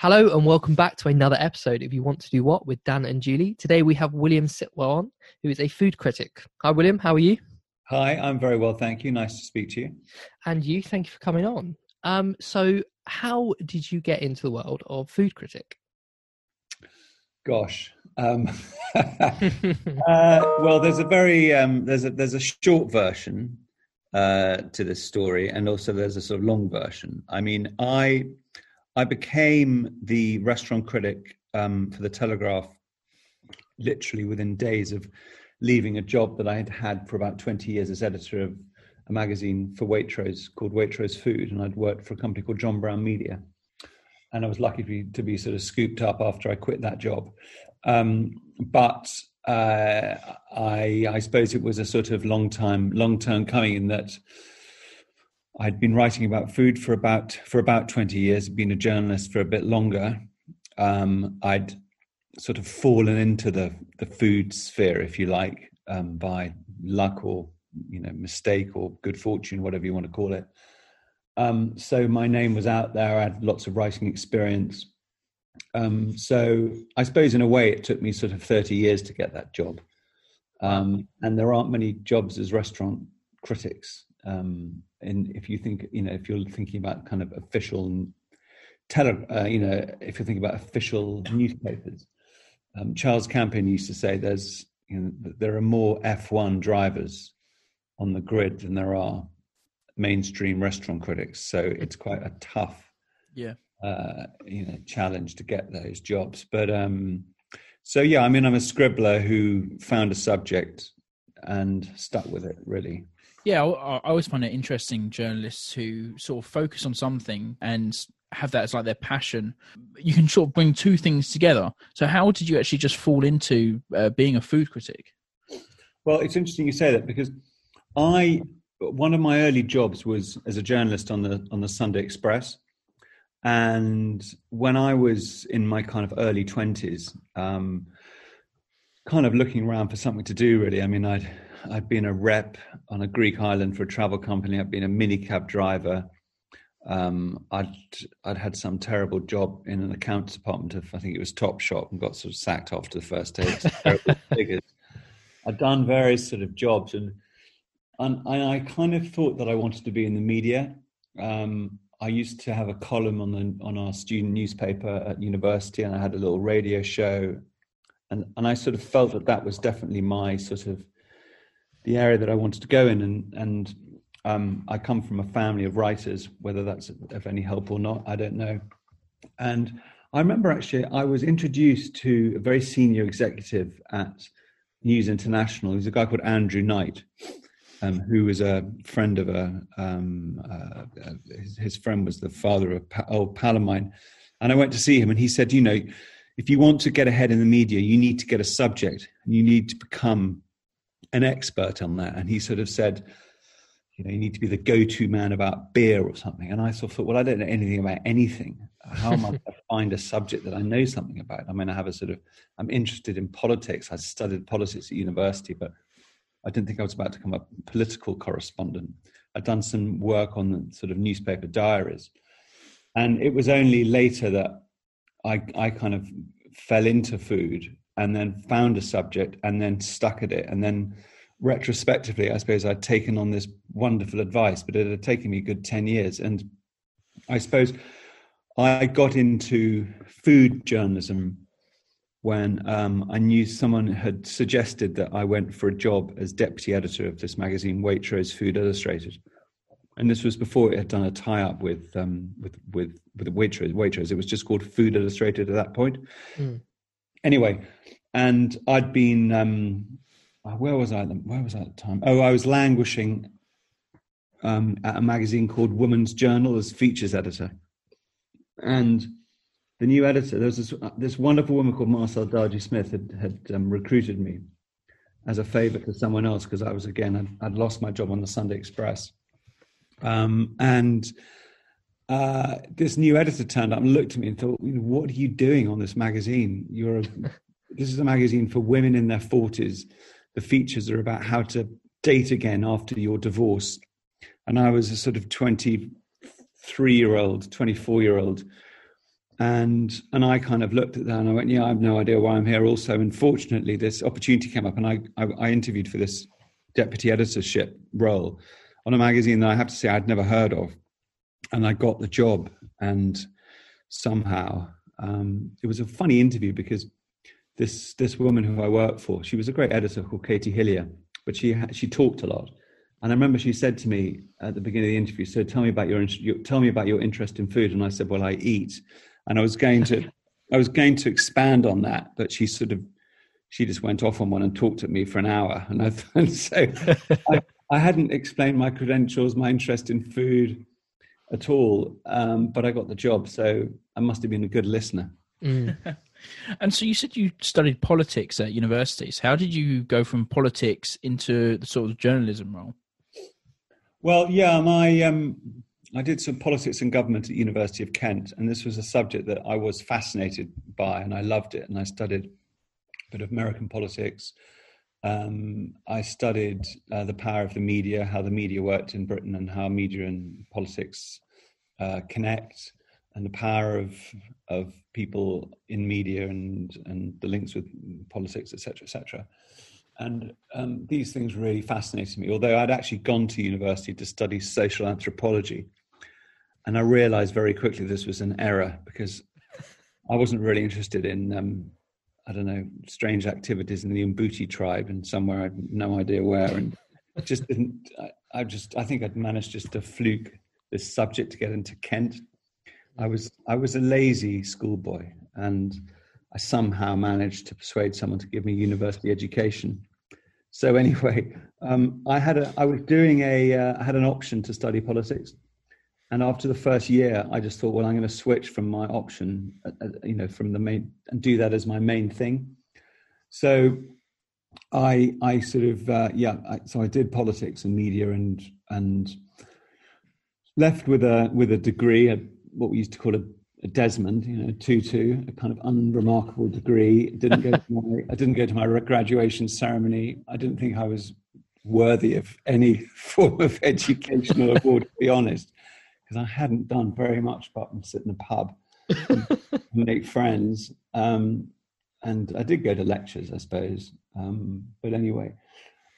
Hello and welcome back to another episode of You Want to Do What with Dan and Julie. Today we have William Sitwell on, who is a food critic. Hi, William. How are you? Hi, I'm very well, thank you. Nice to speak to you. And you, thank you for coming on. Um, so, how did you get into the world of food critic? Gosh, um, uh, well, there's a very um, there's a there's a short version uh, to this story, and also there's a sort of long version. I mean, I I became the restaurant critic um, for the Telegraph literally within days of leaving a job that I had had for about 20 years as editor of a magazine for Waitrose called Waitrose Food, and I'd worked for a company called John Brown Media. And I was lucky to be, to be sort of scooped up after I quit that job. Um, but uh, I, I suppose it was a sort of long time, long term coming in that I'd been writing about food for about for about 20 years, been a journalist for a bit longer. Um, I'd sort of fallen into the the food sphere, if you like, um, by luck or you know mistake or good fortune, whatever you want to call it. Um, so my name was out there. I had lots of writing experience. Um, so I suppose in a way it took me sort of 30 years to get that job. Um, and there aren't many jobs as restaurant critics. Um, and if you think, you know, if you're thinking about kind of official tele, uh, you know, if you're thinking about official newspapers, um, Charles Campion used to say there's, you know, there are more F1 drivers on the grid than there are mainstream restaurant critics. So it's quite a tough, yeah, uh, you know, challenge to get those jobs. But um, so yeah, I mean, I'm a scribbler who found a subject and stuck with it. Really. Yeah, I, always find it interesting journalists who sort of focus on something and have that as like their passion. You can sort of bring two things together. So, how did you actually just fall into uh, being a food critic? Well, it's interesting you say that because I one of my early jobs was as a journalist on the on the Sunday Express, and when I was in my kind of early twenties, um, kind of looking around for something to do. Really, I mean, I'd I'd been a rep on a Greek island for a travel company. I'd been a minicab driver. Um, I'd I'd had some terrible job in an accounts department of I think it was Top Shop and got sort of sacked after the first day. I'd done various sort of jobs and and, and I kind of thought that I wanted to be in the media. Um, I used to have a column on the on our student newspaper at university, and I had a little radio show, and and I sort of felt that that was definitely my sort of the area that I wanted to go in, and and um, I come from a family of writers. Whether that's of any help or not, I don't know. And I remember actually I was introduced to a very senior executive at News International. He's a guy called Andrew Knight, um, who was a friend of a um, uh, his, his, friend was the father of pa- old pal of mine, and I went to see him, and he said, you know, if you want to get ahead in the media, you need to get a subject, you need to become an expert on that. And he sort of said, you know, you need to be the go-to man about beer or something. And I sort of thought, well, I don't know anything about anything. How am I going to find a subject that I know something about? I mean, I have a sort of, I'm interested in politics. I studied politics at university, but I didn't think I was about to become a political correspondent. I'd done some work on the sort of newspaper diaries. And it was only later that I, I kind of fell into food and then found a subject and then stuck at it. And then retrospectively, I suppose I'd taken on this wonderful advice, but it had taken me a good 10 years. And I suppose I got into food journalism when um, I knew someone had suggested that I went for a job as deputy editor of this magazine, Waitrose Food Illustrated. And this was before it had done a tie-up with um, with with with Waitrose. Waitrose. It was just called Food Illustrated at that point. Mm. Anyway, and I'd been um, uh, where was I? Where was I at the time? Oh, I was languishing um, at a magazine called Woman's Journal as features editor, and the new editor, there was this, uh, this wonderful woman called Marcelle d'Argy Smith had, had um, recruited me as a favor to someone else because I was, again, I'd, I'd, lost my job on the Sunday Express. Um, and uh, this new editor turned up and looked at me and thought, what are you doing on this magazine? You're a, this is a magazine for women in their 40s. The features are about how to date again after your divorce. And I was a sort of 23 year old, 24 year old and and I kind of looked at that and I went, yeah, I have no idea why I'm here. Also, unfortunately, this opportunity came up, and I I, I interviewed for this deputy editorship role on a magazine that I have to say I'd never heard of, and I got the job. And somehow um, it was a funny interview because this this woman who I worked for, she was a great editor called Katie Hillier, but she she talked a lot. And I remember she said to me at the beginning of the interview, "So tell me about your, your tell me about your interest in food." And I said, "Well, I eat." and I was going to I was going to expand on that, but she sort of she just went off on one and talked at me for an hour, and I and so I, I, hadn't explained my credentials, my interest in food at all, um, but I got the job, so I must have been a good listener. Mm. and so you said you studied politics at universities. How did you go from politics into the sort of journalism role? Well, yeah, my um, I did some politics and government at University of Kent, and this was a subject that I was fascinated by, and I loved it. And I studied a bit of American politics. Um, I studied uh, the power of the media, how the media worked in Britain, and how media and politics uh, connect, and the power of of people in media and and the links with politics, etc., etc. And um, these things really fascinated me. Although I'd actually gone to university to study social anthropology, and I realized very quickly this was an error because I wasn't really interested in, um, I don't know, strange activities in the Mbuti tribe and somewhere I had no idea where. And just didn't, I, I just, I think I'd managed just to fluke this subject to get into Kent. I was, I was a lazy schoolboy and I somehow managed to persuade someone to give me university education. So anyway, um, I had a, I was doing a, uh, I had an option to study politics and after the first year, I just thought, well, I'm going to switch from my option, uh, uh, you know, from the main and do that as my main thing. So I, I sort of, uh, yeah, I, so I did politics and media and, and left with a, with a degree, a, what we used to call a, a Desmond, you know, two, two, a kind of unremarkable degree. Didn't go to my, I didn't go to my graduation ceremony. I didn't think I was worthy of any form of educational award, to be honest because I hadn't done very much from sit in a pub and make friends. Um, and I did go to lectures, I suppose. Um, but anyway,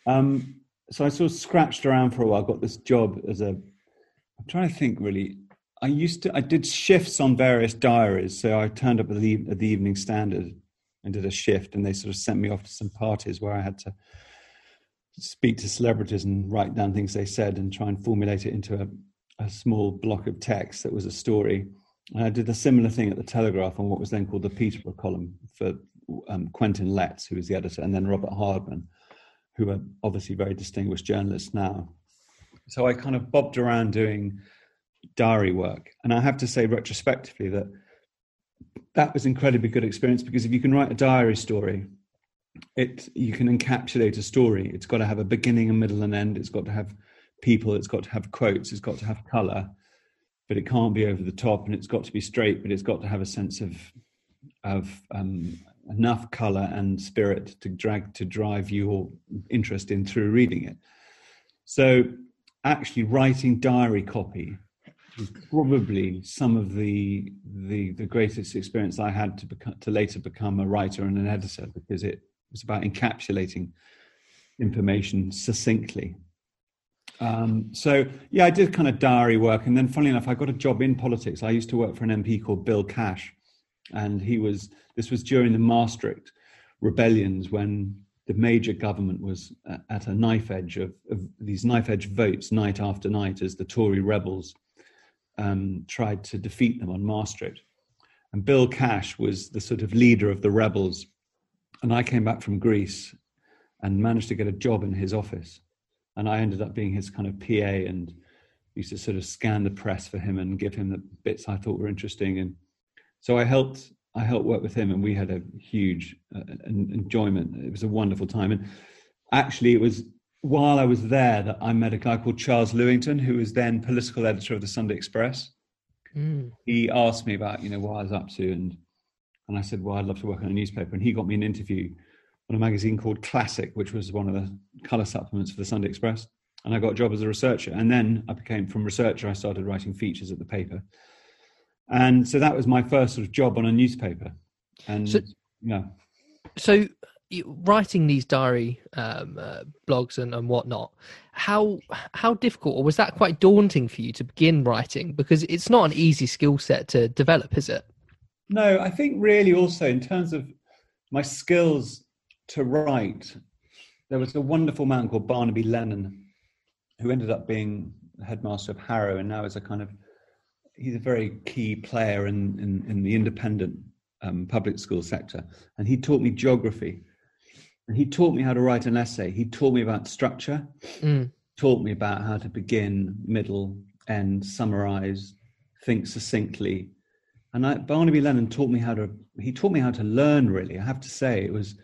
um, so I sort of scratched around for a while, got this job as a, I'm trying to think really. I used to, I did shifts on various diaries. So I turned up at the, at the Evening Standard and did a shift, and they sort of sent me off to some parties where I had to speak to celebrities and write down things they said and try and formulate it into a, a small block of text that was a story. And I did a similar thing at the Telegraph on what was then called the Peterborough column for um, Quentin Letts, who was the editor, and then Robert Hardman, who are obviously very distinguished journalists now. So I kind of bobbed around doing diary work. And I have to say, retrospectively, that that was incredibly good experience because if you can write a diary story, it you can encapsulate a story. It's got to have a beginning, a middle, and end. It's got to have people. It's got to have quotes. It's got to have color, but it can't be over the top, and it's got to be straight. But it's got to have a sense of of um, enough color and spirit to drag to drive your interest in through reading it. So, actually, writing diary copy was probably some of the the the greatest experience I had to become to later become a writer and an editor because it was about encapsulating information succinctly um, so yeah, I did kind of diary work, and then funnily enough, I got a job in politics. I used to work for an MP called Bill Cash, and he was. This was during the Maastricht rebellions when the major government was at a knife edge of, of these knife edge votes night after night as the Tory rebels um, tried to defeat them on Maastricht. And Bill Cash was the sort of leader of the rebels. And I came back from Greece and managed to get a job in his office and I ended up being his kind of PA and used to sort of scan the press for him and give him the bits I thought were interesting. And so I helped I helped work with him, and we had a huge uh, enjoyment. It was a wonderful time, and actually, it was while I was there that I met a guy called Charles Lewington, who was then political editor of the Sunday Express. Mm. He asked me about you know what I was up to, and and I said, well, I'd love to work on a newspaper, and he got me an interview on a magazine called Classic, which was one of the color supplements for the Sunday Express. And I got a job as a researcher. And then I became, from researcher, I started writing features at the paper. and so that was my first sort of job on a newspaper. And So- yeah, So, writing these diary um, uh, blogs and, and whatnot, how how difficult or was that quite daunting for you to begin writing? Because it's not an easy skill set to develop, is it? No, I think really also in terms of my skills to write, there was a wonderful man called Barnaby Lennon who ended up being headmaster of Harrow and now is a kind of he's a very key player in in, in the independent um, public school sector, and he taught me geography, and he taught me how to write an essay. He taught me about structure, Mm. taught me about how to begin, middle, end, summarize, think succinctly. And I, Barnaby Lennon taught me how to, he taught me how to learn, really. I have to say, it was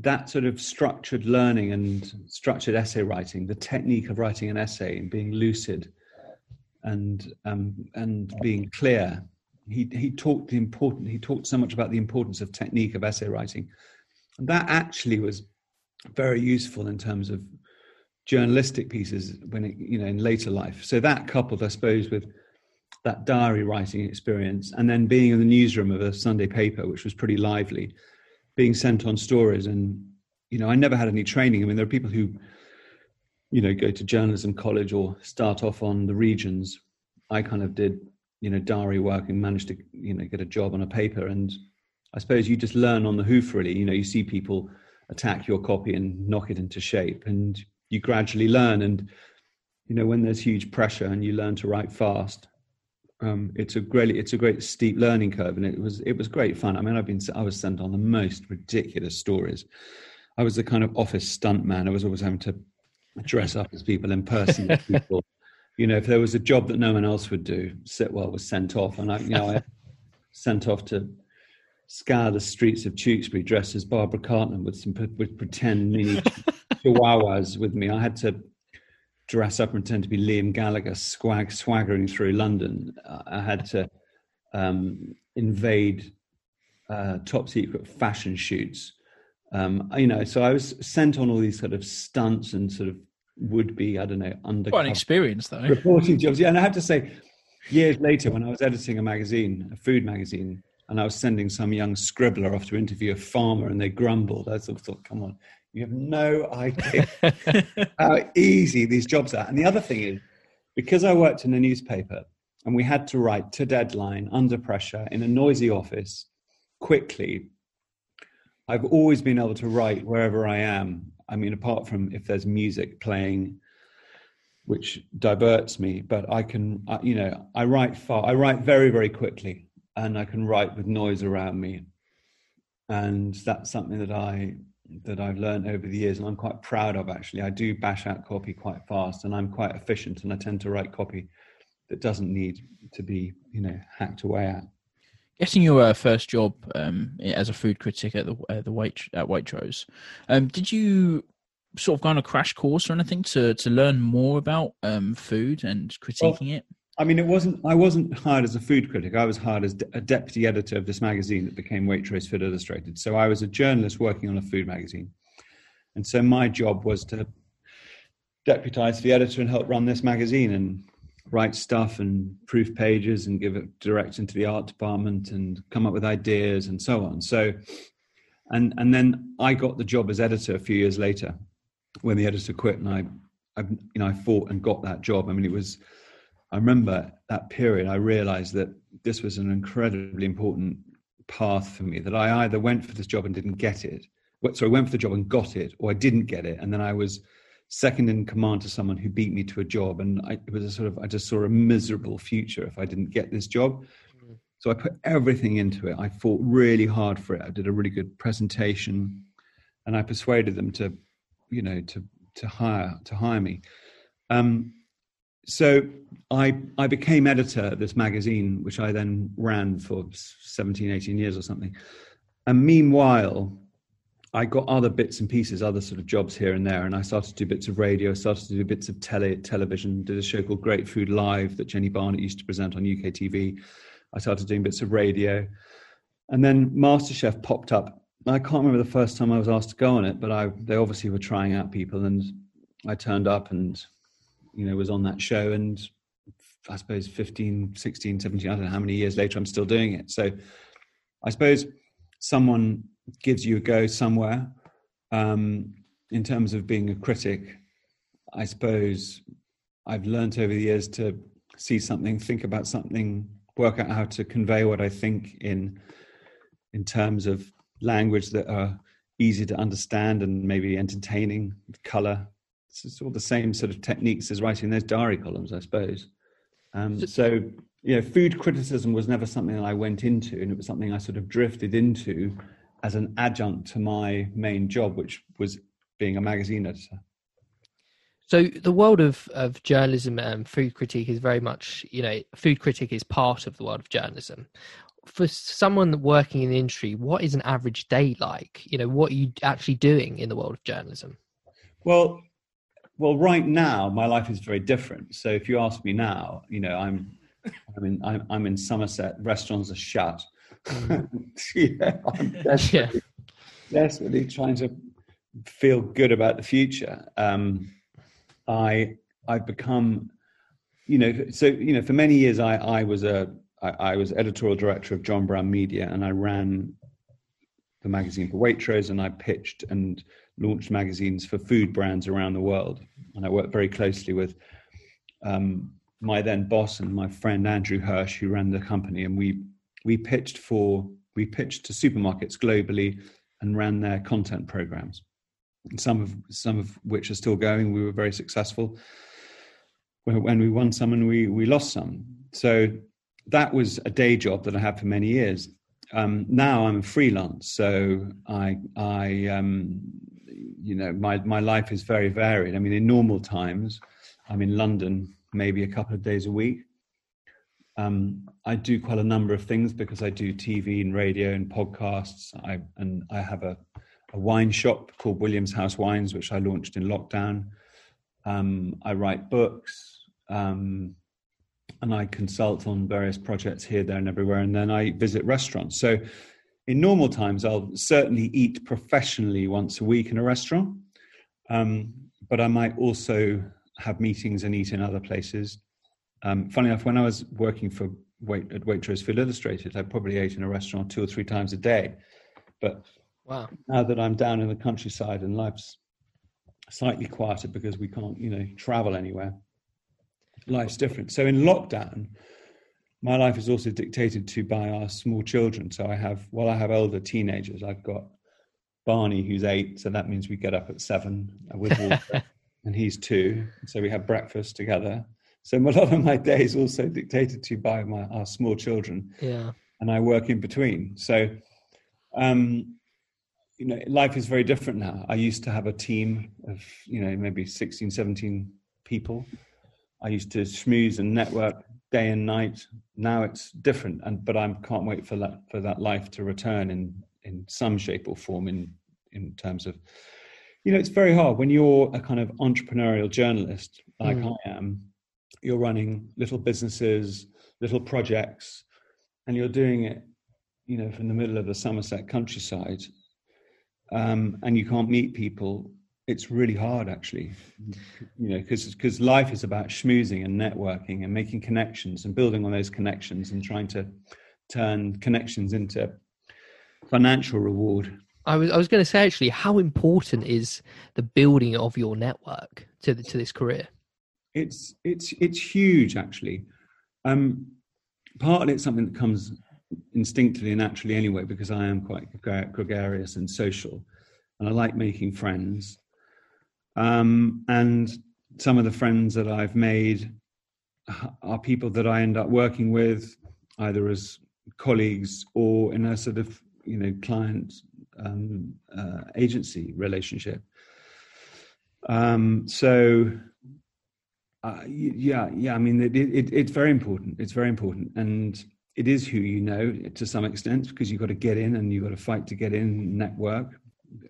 that sort of structured learning and structured essay writing, the technique of writing an essay and being lucid and, um, and being clear. He, he taught the important, he talked so much about the importance of technique of essay writing. And that actually was very useful in terms of journalistic pieces when it, you know in later life so that coupled i suppose with that diary writing experience and then being in the newsroom of a sunday paper which was pretty lively being sent on stories. And you know i never had any training. I mean there are people who you know go to journalism college or start off on the regions. I kind of did you know diary work and managed to you know get a job on a paper. And i suppose you just learn on the hoof really. You know you see people attack your copy and knock it into shape. And you gradually learn. And you know when there's huge pressure and you learn to write fast um, it's a great it's a great steep learning curve and it was it was great fun. I mean i've been i was sent on the most ridiculous stories. I was the kind of office stunt man i was always having to dress up as people in person people. You know if there was a job that no one else would do sitwell was sent off and i you know i sent off to scour the streets of Tewkesbury dressed as Barbara Cartland with some with pretend mini chihuahuas with me. I had to dress up and pretend to be Liam Gallagher, swag swaggering through London. Uh, I had to um, invade uh, top secret fashion shoots. Um, you know, so I was sent on all these sort of stunts and sort of would be, I don't know, Quite an experience, though. reporting jobs. Yeah, and I have to say, years later, when I was editing a magazine, a food magazine, and I was sending some young scribbler off to interview a farmer, and they grumbled. I sort of thought, "Come on, you have no idea how easy these jobs are." And the other thing is, because I worked in a newspaper, and we had to write to deadline, under pressure, in a noisy office, quickly. I've always been able to write wherever I am. I mean, apart from if there's music playing which diverts me but i can you know i write far i write very very quickly and i can write with noise around me and that's something that i that i've learned over the years and i'm quite proud of actually i do bash out copy quite fast and i'm quite efficient and i tend to write copy that doesn't need to be you know hacked away at Getting your uh, first job um, as a food critic at the uh, the Wait at Waitrose, um, did you sort of go on a crash course or anything to to learn more about um, food and critiquing it? I mean, it wasn't. I wasn't hired as a food critic. I was hired as de- a deputy editor of this magazine that became Waitrose Food Illustrated. So I was a journalist working on a food magazine, and so my job was to deputize the editor and help run this magazine and write stuff and proof pages and give it direction to the art department and come up with ideas and so on. So, and and then I got the job as editor a few years later when the editor quit, and I, I you know, I fought and got that job. I mean, it was. I remember that period. I realized that this was an incredibly important path for me. That I either went for this job and didn't get it, so I went for the job and got it, or I didn't get it, and then I was second in command to someone who beat me to a job, and I, it was a sort of I just saw a miserable future if I didn't get this job. So I put everything into it. I fought really hard for it. I did a really good presentation, and I persuaded them to, you know, to to hire to hire me. Um, so I I became editor of this magazine, which I then ran for 17, 18 years or something. And meanwhile, I got other bits and pieces, other sort of jobs here and there, and I started to do bits of radio, started to do bits of tele television, did a show called Great Food Live that Jenni Barnett used to present on UK TV. I started doing bits of radio, and then MasterChef popped up. I can't remember the first time I was asked to go on it, but I they obviously were trying out people, and I turned up and you know was on that show and I suppose 15, 16, 17, I don't know how many years later I'm still doing it. So I suppose someone gives you a go somewhere. Um, in terms of being a critic, I suppose I've learned over the years to see something, think about something, work out how to convey what I think in in terms of language that are easy to understand and maybe entertaining, color. It's all the same sort of techniques as writing those diary columns, I suppose. Um, so, you know, food criticism was never something that I went into, and it was something I sort of drifted into as an adjunct to my main job, which was being a magazine editor. So the world of, of journalism and food critique is very much, you know, food critic is part of the world of journalism. For someone working in the industry, what is an average day like? You know, what are you actually doing in the world of journalism? Well, well, right now my life is very different. So if you ask me now, you know, I'm, I mean, I'm, I'm in Somerset. Restaurants are shut. Mm. yeah, I'm desperately, yeah. desperately trying to feel good about the future. Um, I I've become, you know, so you know, for many years I I was a I, I was editorial director of John Brown Media, and I ran the magazine for Waitrose, and I pitched and launched magazines for food brands around the world. And I worked very closely with um, my then boss and my friend Andrew Hirsch, who ran the company, and we we pitched for we pitched to supermarkets globally and ran their content programs some of some of which are still going. We were very successful. When we won some and we we lost some, so that was a day job that I had for many years. Um, now I'm a freelance, so I I um, you know my my life is very varied. I mean, in normal times, I'm in London maybe a couple of days a week. Um, I do quite a number of things because I do TV and radio and podcasts. I and I have a a wine shop called Williams House Wines, which I launched in lockdown. Um, I write books um, and I consult on various projects here, there, and everywhere. And then I visit restaurants. So in normal times, I'll certainly eat professionally once a week in a restaurant. Um, but I might also have meetings and eat in other places. Um, funny enough, when I was working for Wait, at Waitrose Food Illustrated, I probably ate in a restaurant two or three times a day. But Wow. Now that I'm down in the countryside and life's slightly quieter because we can't, you know, travel anywhere, life's different. So in lockdown, my life is also dictated to by our small children. So I have, well, I have older teenagers. I've got Barney, who's eight, so that means we get up at seven with Walter, and he's two. So we have breakfast together. So a lot of my day is also dictated to by my our small children. Yeah. And I work in between. So um, you know life is very different now i used to have a team of you know maybe 16 17 people i used to schmooze and network day and night now it's different and but i can't wait for that for that life to return in in some shape or form in in terms of you know it's very hard when you're a kind of entrepreneurial journalist like mm. i am you're running little businesses little projects and you're doing it you know from the middle of the somerset countryside um, and you can't meet people, it's really hard actually, you know, because because life is about schmoozing and networking and making connections and building on those connections and trying to turn connections into financial reward. I was I was going to say actually, how important is the building of your network to the, to this career? It's it's it's huge actually. Um, partly it's something that comes instinctively and naturally anyway, because I am quite gregarious and social, and I like making friends. Um, and some of the friends that I've made are people that I end up working with, either as colleagues or in a sort of you know client um, uh, agency relationship. Um, so uh, yeah, yeah. I mean, it, it, it's very important. It's very important, and it is who you know to some extent because you've got to get in and you've got to fight to get in network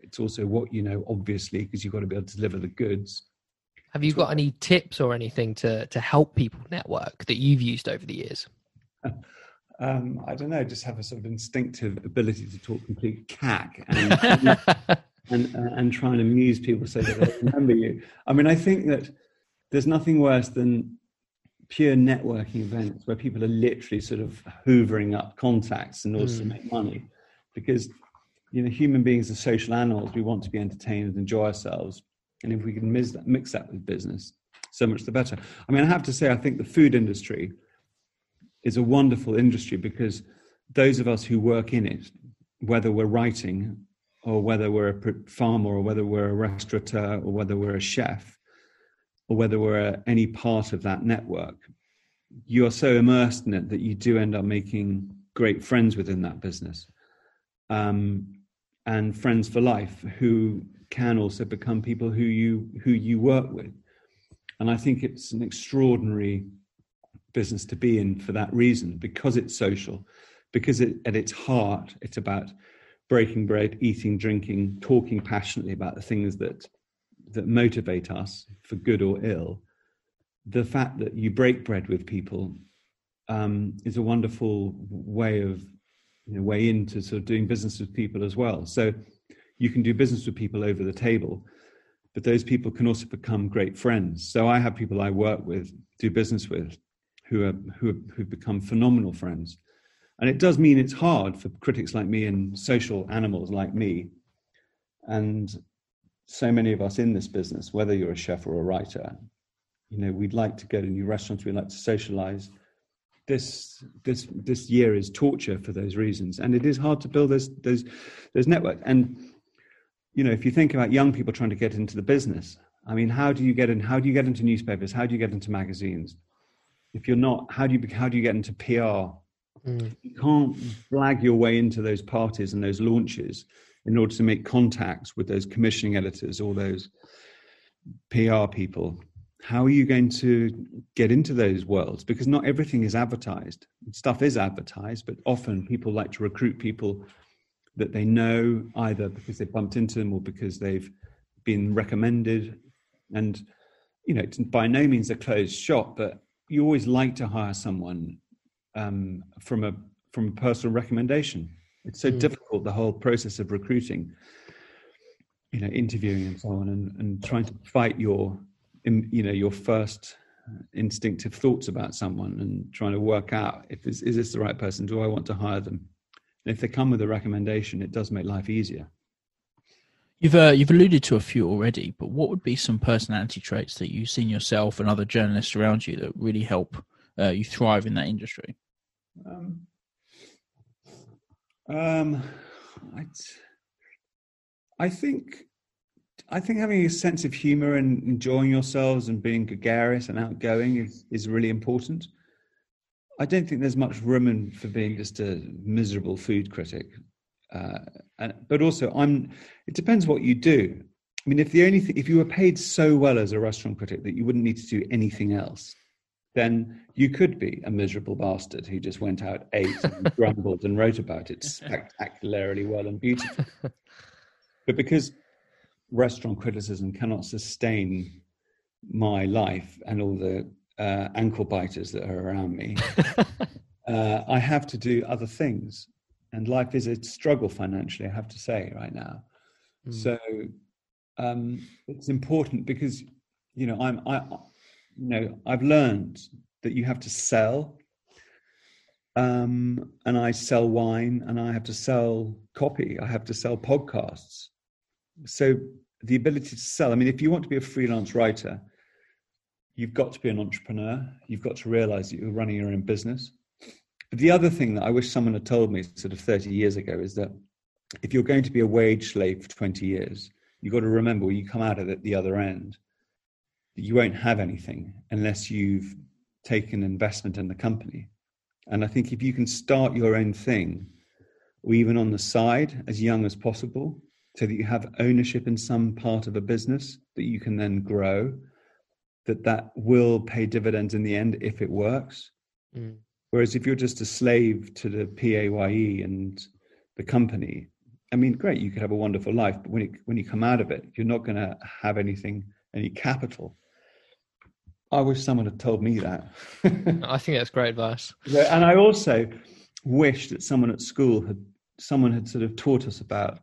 it's also what you know obviously because you've got to be able to deliver the goods. Have you got any tips or anything to to help people network that you've used over the years? Um, i don't know just have a sort of instinctive ability to talk complete cack and and, uh, and try and amuse people so that they remember you. I mean i think that there's nothing worse than pure networking events where people are literally sort of hoovering up contacts in order mm. to make money. Because you know human beings are social animals. We want to be entertained and enjoy ourselves. And if we can mix that, mix that with business so much the better. I mean i have to say i think the food industry is a wonderful industry because those of us who work in it whether we're writing or whether we're a farmer or whether we're a restaurateur or whether we're a chef or whether we're any part of that network, you are so immersed in it that you do end up making great friends within that business. Um, and friends for life who can also become people who you who you work with. And i think it's an extraordinary business to be in for that reason because it's social because it, at its heart it's about breaking bread eating drinking talking passionately about the things that that motivate us for good or ill, the fact that you break bread with people um, is a wonderful way of you know, way into sort of doing business with people as well. So you can do business with people over the table, but those people can also become great friends. So I have people I work with, do business with, who are who who've become phenomenal friends. And it does mean it's hard for critics like me and social animals like me. And so many of us in this business, whether you're a chef or a writer, you know, we'd like to go to new restaurants, we'd like to socialize. This this this year is torture for those reasons, and it is hard to build those those those networks. And you know, if you think about young people trying to get into the business, I mean, how do you get in? How do you get into newspapers? How do you get into magazines? If you're not, how do you how do you get into PR? Mm. You can't flag your way into those parties and those launches in order to make contacts with those commissioning editors or those PR people, how are you going to get into those worlds? Because not everything is advertised. Stuff is advertised, but often people like to recruit people that they know either because they bumped into them or because they've been recommended. And, you know, it's by no means a closed shop, but you always like to hire someone um, from a from a personal recommendation it's so mm. difficult the whole process of recruiting, you know, interviewing and so on, and, and trying to fight your, you know, your first instinctive thoughts about someone and trying to work out if this is this the right person? Do I want to hire them? And if they come with a recommendation, it does make life easier. You've uh, you've alluded to a few already, but what would be some personality traits that you've seen yourself and other journalists around you that really help uh, you thrive in that industry? Um, um, I, I think I think having a sense of humor and enjoying yourselves and being gregarious and outgoing is, is really important. I don't think there's much room in, for being just a miserable food critic. Uh, and, but also, I'm. It depends what you do. I mean, if the only thing, if you were paid so well as a restaurant critic that you wouldn't need to do anything else, then you could be a miserable bastard who just went out, ate, and grumbled, and wrote about it spectacularly well and beautifully. but because restaurant criticism cannot sustain my life and all the uh, ankle biters that are around me, uh, I have to do other things. And life is a struggle financially, I have to say, right now. Mm. So um, it's important because, you know, I'm, I, you know, I've learned that you have to sell. Um, and I sell wine and I have to sell copy. I have to sell podcasts. So the ability to sell, I mean, if you want to be a freelance writer, you've got to be an entrepreneur. You've got to realize that you're running your own business. But the other thing that I wish someone had told me sort of 30 years ago is that if you're going to be a wage slave for 20 years, you've got to remember when you come out of it the other end, you won't have anything unless you've taken investment in the company. And I think if you can start your own thing, or even on the side as young as possible, so that you have ownership in some part of a business that you can then grow, that that will pay dividends in the end if it works. Mm. Whereas if you're just a slave to the PAYE and the company, I mean, great, you could have a wonderful life, but when it, when you come out of it, you're not going to have anything, any capital. I wish someone had told me that. I think that's great advice. And I also wish that someone at school had someone had sort of taught us about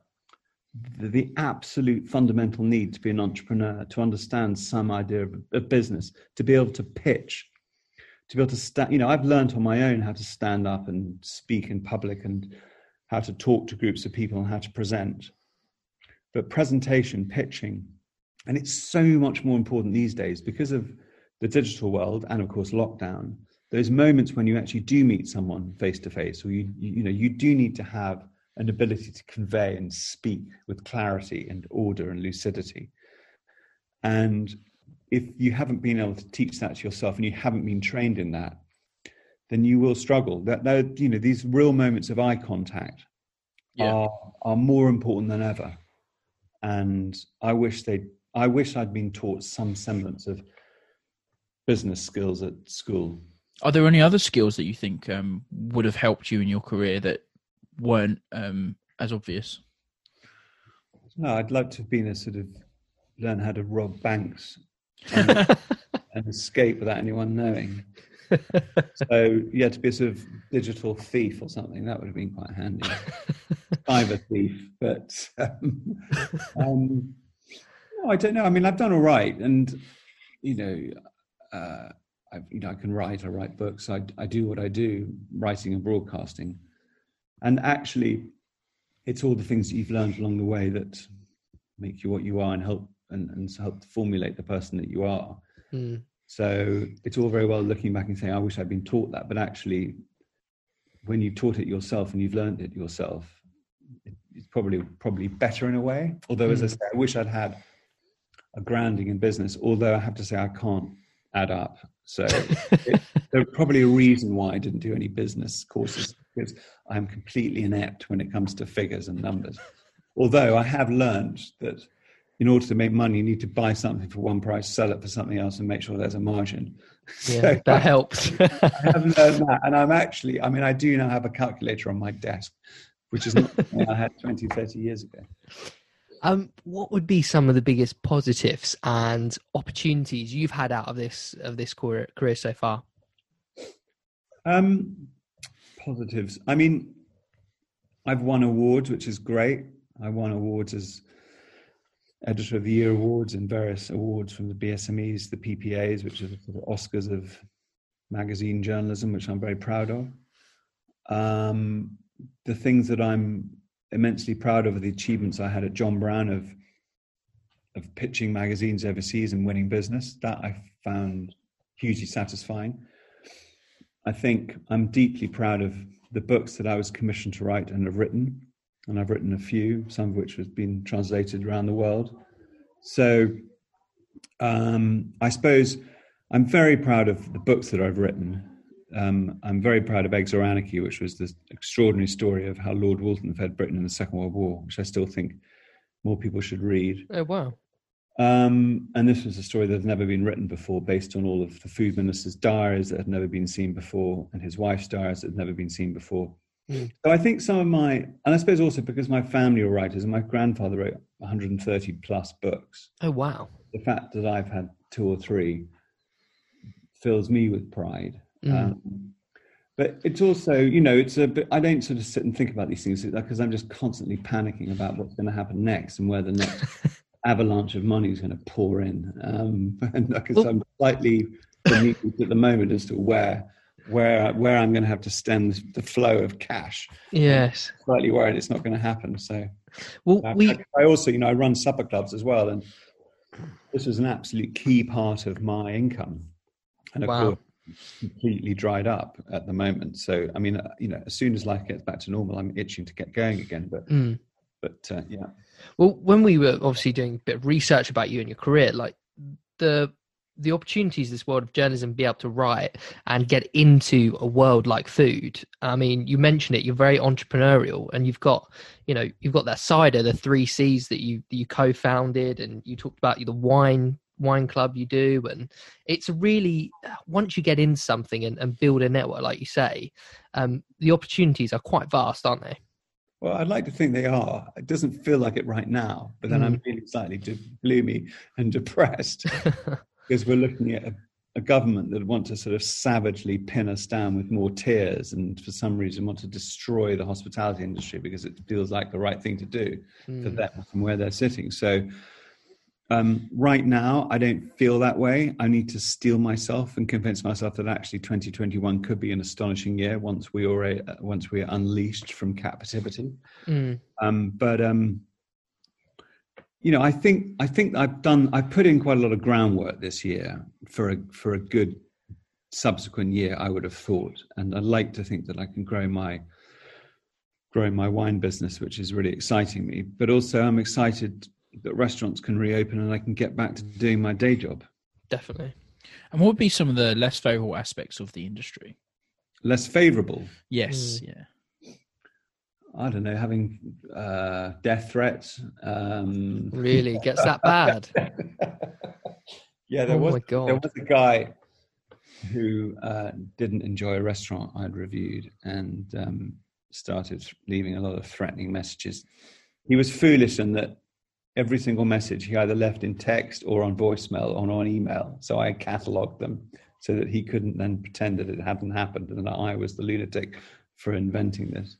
the, the absolute fundamental need to be an entrepreneur, to understand some idea of, of business, to be able to pitch, to be able to stand. You know, I've learned on my own how to stand up and speak in public and how to talk to groups of people and how to present. But presentation, pitching, and it's so much more important these days because of the digital world and of course lockdown. Those moments when you actually do meet someone face to face, or you, you you know you do need to have an ability to convey and speak with clarity and order and lucidity. And if you haven't been able to teach that to yourself and you haven't been trained in that, then you will struggle. That, that you know, these real moments of eye contact yeah. are are more important than ever. And I wish they I wish I'd been taught some semblance of business skills at school. Are there any other skills that you think um, would have helped you in your career that weren't um, as obvious? No, I'd like to have been a sort of learn how to rob banks and, and escape without anyone knowing. so yeah, to be a sort of digital thief or something that would have been quite handy. Cyber thief, but um, um, no, I don't know. I mean, I've done all right, and you know, uh, I you know I can write. I write books. I I do what I do, writing and broadcasting, and actually, it's all the things that you've learned along the way that make you what you are and help and, and help formulate the person that you are. Mm. So it's all very well looking back and saying, I wish I'd been taught that. But actually, when you've taught it yourself and you've learned it yourself, it's probably probably better in a way. Although, mm. as I hmm. say, I wish I'd had a grounding in business. Although I have to say, I can't add up. So it, there's probably a reason why I didn't do any business courses because I'm completely inept when it comes to figures and numbers. Although I have learned that in order to make money, you need to buy something for one price, sell it for something else, and make sure there's a margin. Yeah, so that helps. I have learned that, and I'm actually, I mean, I do now have a calculator on my desk, which is not I had 20, 30 years ago. Um, what would be some of the biggest positives and opportunities you've had out of this of this career, career so far? Um, positives. I mean, I've won awards, which is great. I won awards as Editor of the Year awards and various awards from the BSMEs, the PPAs, which are the Oscars of magazine journalism, which I'm very proud of. Um, the things that I'm immensely proud of are the achievements I had at John Brown of of pitching magazines overseas and winning business. That I found hugely satisfying. I think I'm deeply proud of the books that I was commissioned to write and have written and I've written a few, some of which has been translated around the world. So um, I suppose I'm very proud of the books that I've written. Um, I'm very proud of Eggs or Anarchy, which was this extraordinary story of how Lord Woolton fed Britain in the Second World War, which I still think more people should read. Oh, wow. Um, and this was a story that had never been written before, based on all of the food minister's diaries that had never been seen before, and his wife's diaries that had never been seen before. Mm. So I think some of my, and I suppose also because my family were writers, and my grandfather wrote 130 plus books. Oh wow! The fact that I've had two or three fills me with pride. Mm. Um, but it's also, you know, it's a bit, I don't sort of sit and think about these things because I'm just constantly panicking about what's going to happen next and where the next avalanche of money is going to pour in. Um, and because well, I'm slightly bemused at the moment as to where where where I'm going to have to stem the flow of cash. Yes, I'm slightly worried it's not going to happen. So, well, uh, we I also you know I run supper clubs as well, and this was an absolute key part of my income, and of wow. course completely dried up at the moment. So I mean, uh, you know, as soon as life gets back to normal, I'm itching to get going again. But mm. But uh, yeah. Well, when we were obviously doing a bit of research about you and your career, like the the opportunities this world of journalism be able to write and get into a world like food i mean you mentioned it you're very entrepreneurial and you've got you know you've got that cider the three c's that you you co-founded and you talked about the wine wine club you do and it's really once you get into something and, and build a network like you say um, the opportunities are quite vast aren't they well, I'd like to think they are. It doesn't feel like it right now, but then mm. I'm feeling slightly gloomy and depressed because we're looking at a, a, government that want to sort of savagely pin us down with more tiers and for some reason want to destroy the hospitality industry because it feels like the right thing to do mm. for them from where they're sitting. So Um, right now, I don't feel that way. I need to steel myself and convince myself that actually 2021 could be an astonishing year once we are once we are unleashed from captivity. Mm. Um, but um, you know, I think I think I've done I've put in quite a lot of groundwork this year for a for a good subsequent year. I would have thought, and I'd like to think that I can grow my growing my wine business, which is really exciting me. But also, I'm excited that restaurants can reopen and I can get back to doing my day job. Definitely. And what would be some of the less favorable aspects of the industry? Less favorable? Yes, mm. yeah. I don't know, having uh, death threats. Um... Really gets that bad? yeah, there oh was. There was a guy who uh, didn't enjoy a restaurant I'd reviewed and um, started leaving a lot of threatening messages. He was foolish in that every single message he either left in text or on voicemail or on email. So I catalogued them so that he couldn't then pretend that it hadn't happened and that I was the lunatic for inventing this.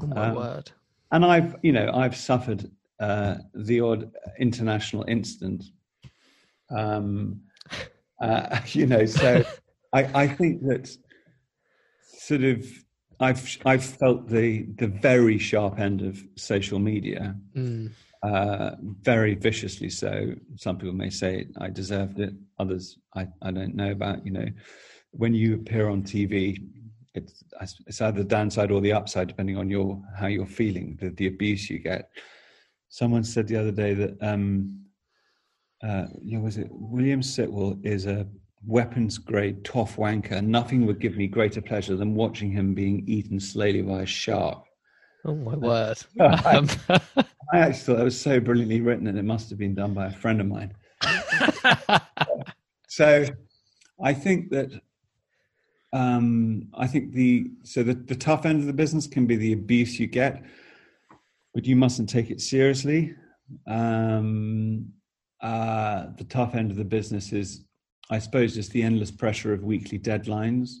Oh my um, word! And I've, you know, I've suffered uh, the odd international incident. Um, uh, you know, so I, I think that sort of I've I've felt the the very sharp end of social media. Mm uh, very viciously so. Some people may say I deserved it. Others I, I don't know about. You know, when you appear on TV, it's it's either the downside or the upside depending on your how you're feeling, the, the abuse you get. Someone said the other day that um, uh, you know, was it William Sitwell is a weapons grade tough wanker. Nothing would give me greater pleasure than watching him being eaten slowly by a shark. Oh my word! Um, I actually thought that was so brilliantly written, and it must have been done by a friend of mine. so, I think that um, I think the so the, the tough end of the business can be the abuse you get, but you mustn't take it seriously. Um, uh, the tough end of the business is, I suppose, just the endless pressure of weekly deadlines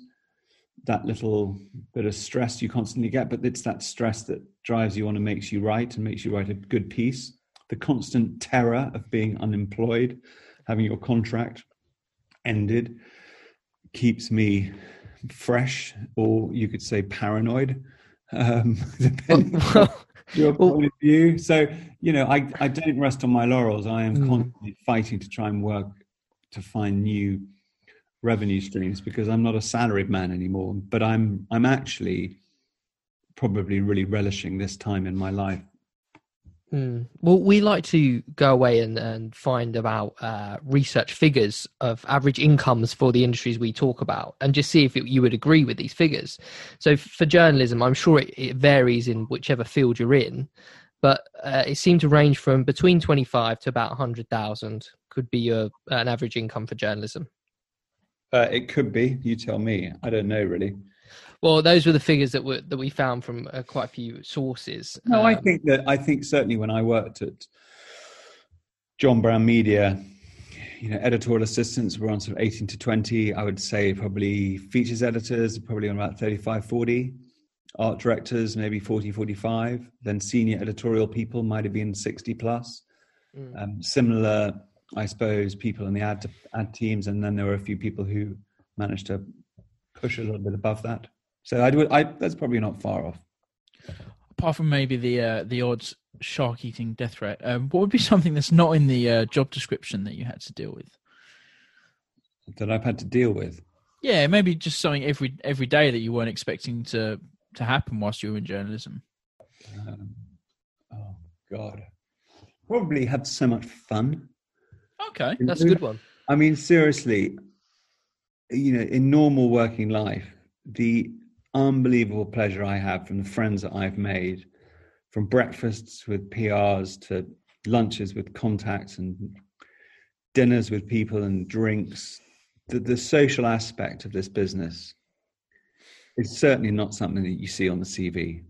that little bit of stress you constantly get, but it's that stress that drives you on and makes you write and makes you write a good piece. The constant terror of being unemployed, having your contract ended, keeps me fresh, or you could say paranoid, um, depending on your point of view. So, you know, I, I don't rest on my laurels. I am mm. constantly fighting to try and work to find new revenue streams because I'm not a salaried man anymore, but I'm I'm actually probably really relishing this time in my life. Mm. Well, we like to go away and, and find about uh, research figures of average incomes for the industries we talk about and just see if it, you would agree with these figures. So, for journalism, I'm sure it, it varies in whichever field you're in, but uh, it seemed to range from between 25 to about 100,000 could be your, an average income for journalism. Uh, it could be. You tell me. I don't know really. Well, those were the figures that were that we found from uh, quite a few sources. No, um, I think that I think certainly when I worked at John Brown Media, you know, editorial assistants were on sort of 18 to 20. I would say probably features editors probably on about 35, 40. Art directors maybe 40, 45. Then senior editorial people might have been 60 plus. Mm. Um, similar I suppose, people in the ad ad teams, and then there were a few people who managed to push a little bit above that. So I do. I that's probably not far off. Apart from maybe the uh, the odds shark eating death threat, um, what would be something that's not in the uh, job description that you had to deal with? That I've had to deal with. Yeah, maybe just something every every day that you weren't expecting to to happen whilst you were in journalism. Um, oh God, probably had so much fun. Okay, that's a good one. I mean, seriously, you know, in normal working life, the unbelievable pleasure I have from the friends that I've made, from breakfasts with PRs to lunches with contacts and dinners with people and drinks, the, the social aspect of this business is certainly not something that you see on the CV.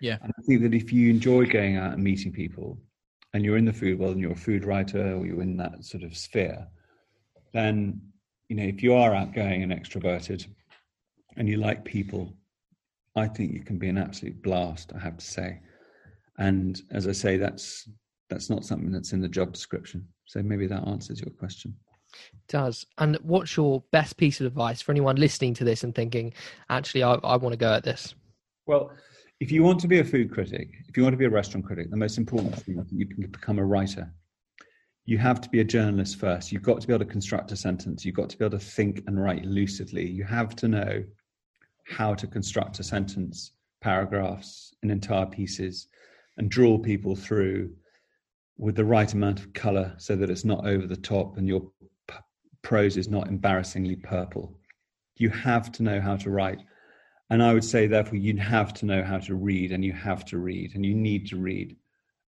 Yeah. And I think that if you enjoy going out and meeting people, and you're in the food world and you're a food writer or you're in that sort of sphere, then you know if you are outgoing and extroverted and you like people, I think you can be an absolute blast. I have to say, and as I say, that's that's not something that's in the job description. So maybe that answers your question. does. And what's your best piece of advice for anyone listening to this and thinking, actually, I, I want to go at this? Well, if you want to be a food critic, if you want to be a restaurant critic, the most important thing you can become a writer. You have to be a journalist first. You've got to be able to construct a sentence. You've got to be able to think and write lucidly. You have to know how to construct a sentence, paragraphs, and entire pieces, and draw people through with the right amount of color so that it's not over the top and your p- prose is not embarrassingly purple. You have to know how to write. And I would say, therefore, you have to know how to read and you have to read and you need to read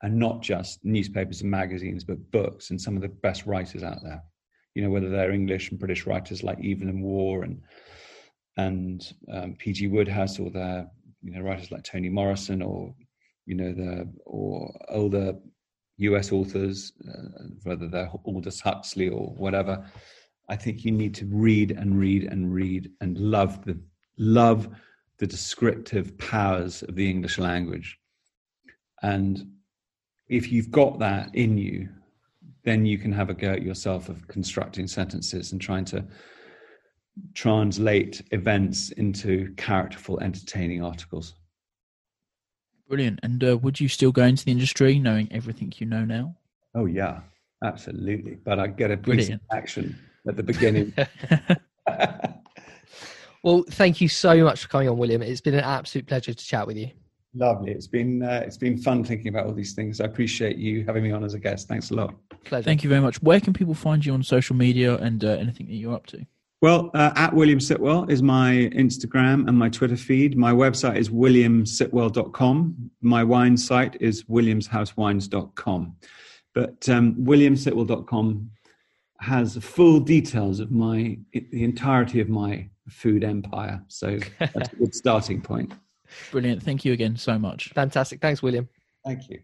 and not just newspapers and magazines, but books and some of the best writers out there. You know, whether they're English and British writers like Evelyn Waugh and and um, P.G. Wodehouse, or they're you know writers like Toni Morrison, or you know the or older U.S. authors, uh, whether they're Aldous Huxley or whatever. I think you need to read and read and read and love the love the descriptive powers of the English language. And if you've got that in you, then you can have a go at yourself of constructing sentences and trying to translate events into characterful, entertaining articles. Brilliant. And uh, would you still go into the industry knowing everything you know now? Oh yeah, absolutely. But I get a piece Brilliant. of action at the beginning. Well, thank you so much for coming on, William. It's been an absolute pleasure to chat with you. Lovely. It's been uh, it's been fun thinking about all these things. I appreciate you having me on as a guest. Thanks a lot. Pleasure. Thank you very much. Where can people find you on social media and uh, anything that you're up to? Well, uh, at William Sitwell is my Instagram and my Twitter feed. My website is williamsitwell.com. My wine site is williamshousewines.com. But um, williamsitwell.com has full details of my the entirety of my food empire. So that's a good starting point. Brilliant. Thank you again so much. Fantastic. Thanks, William. Thank you.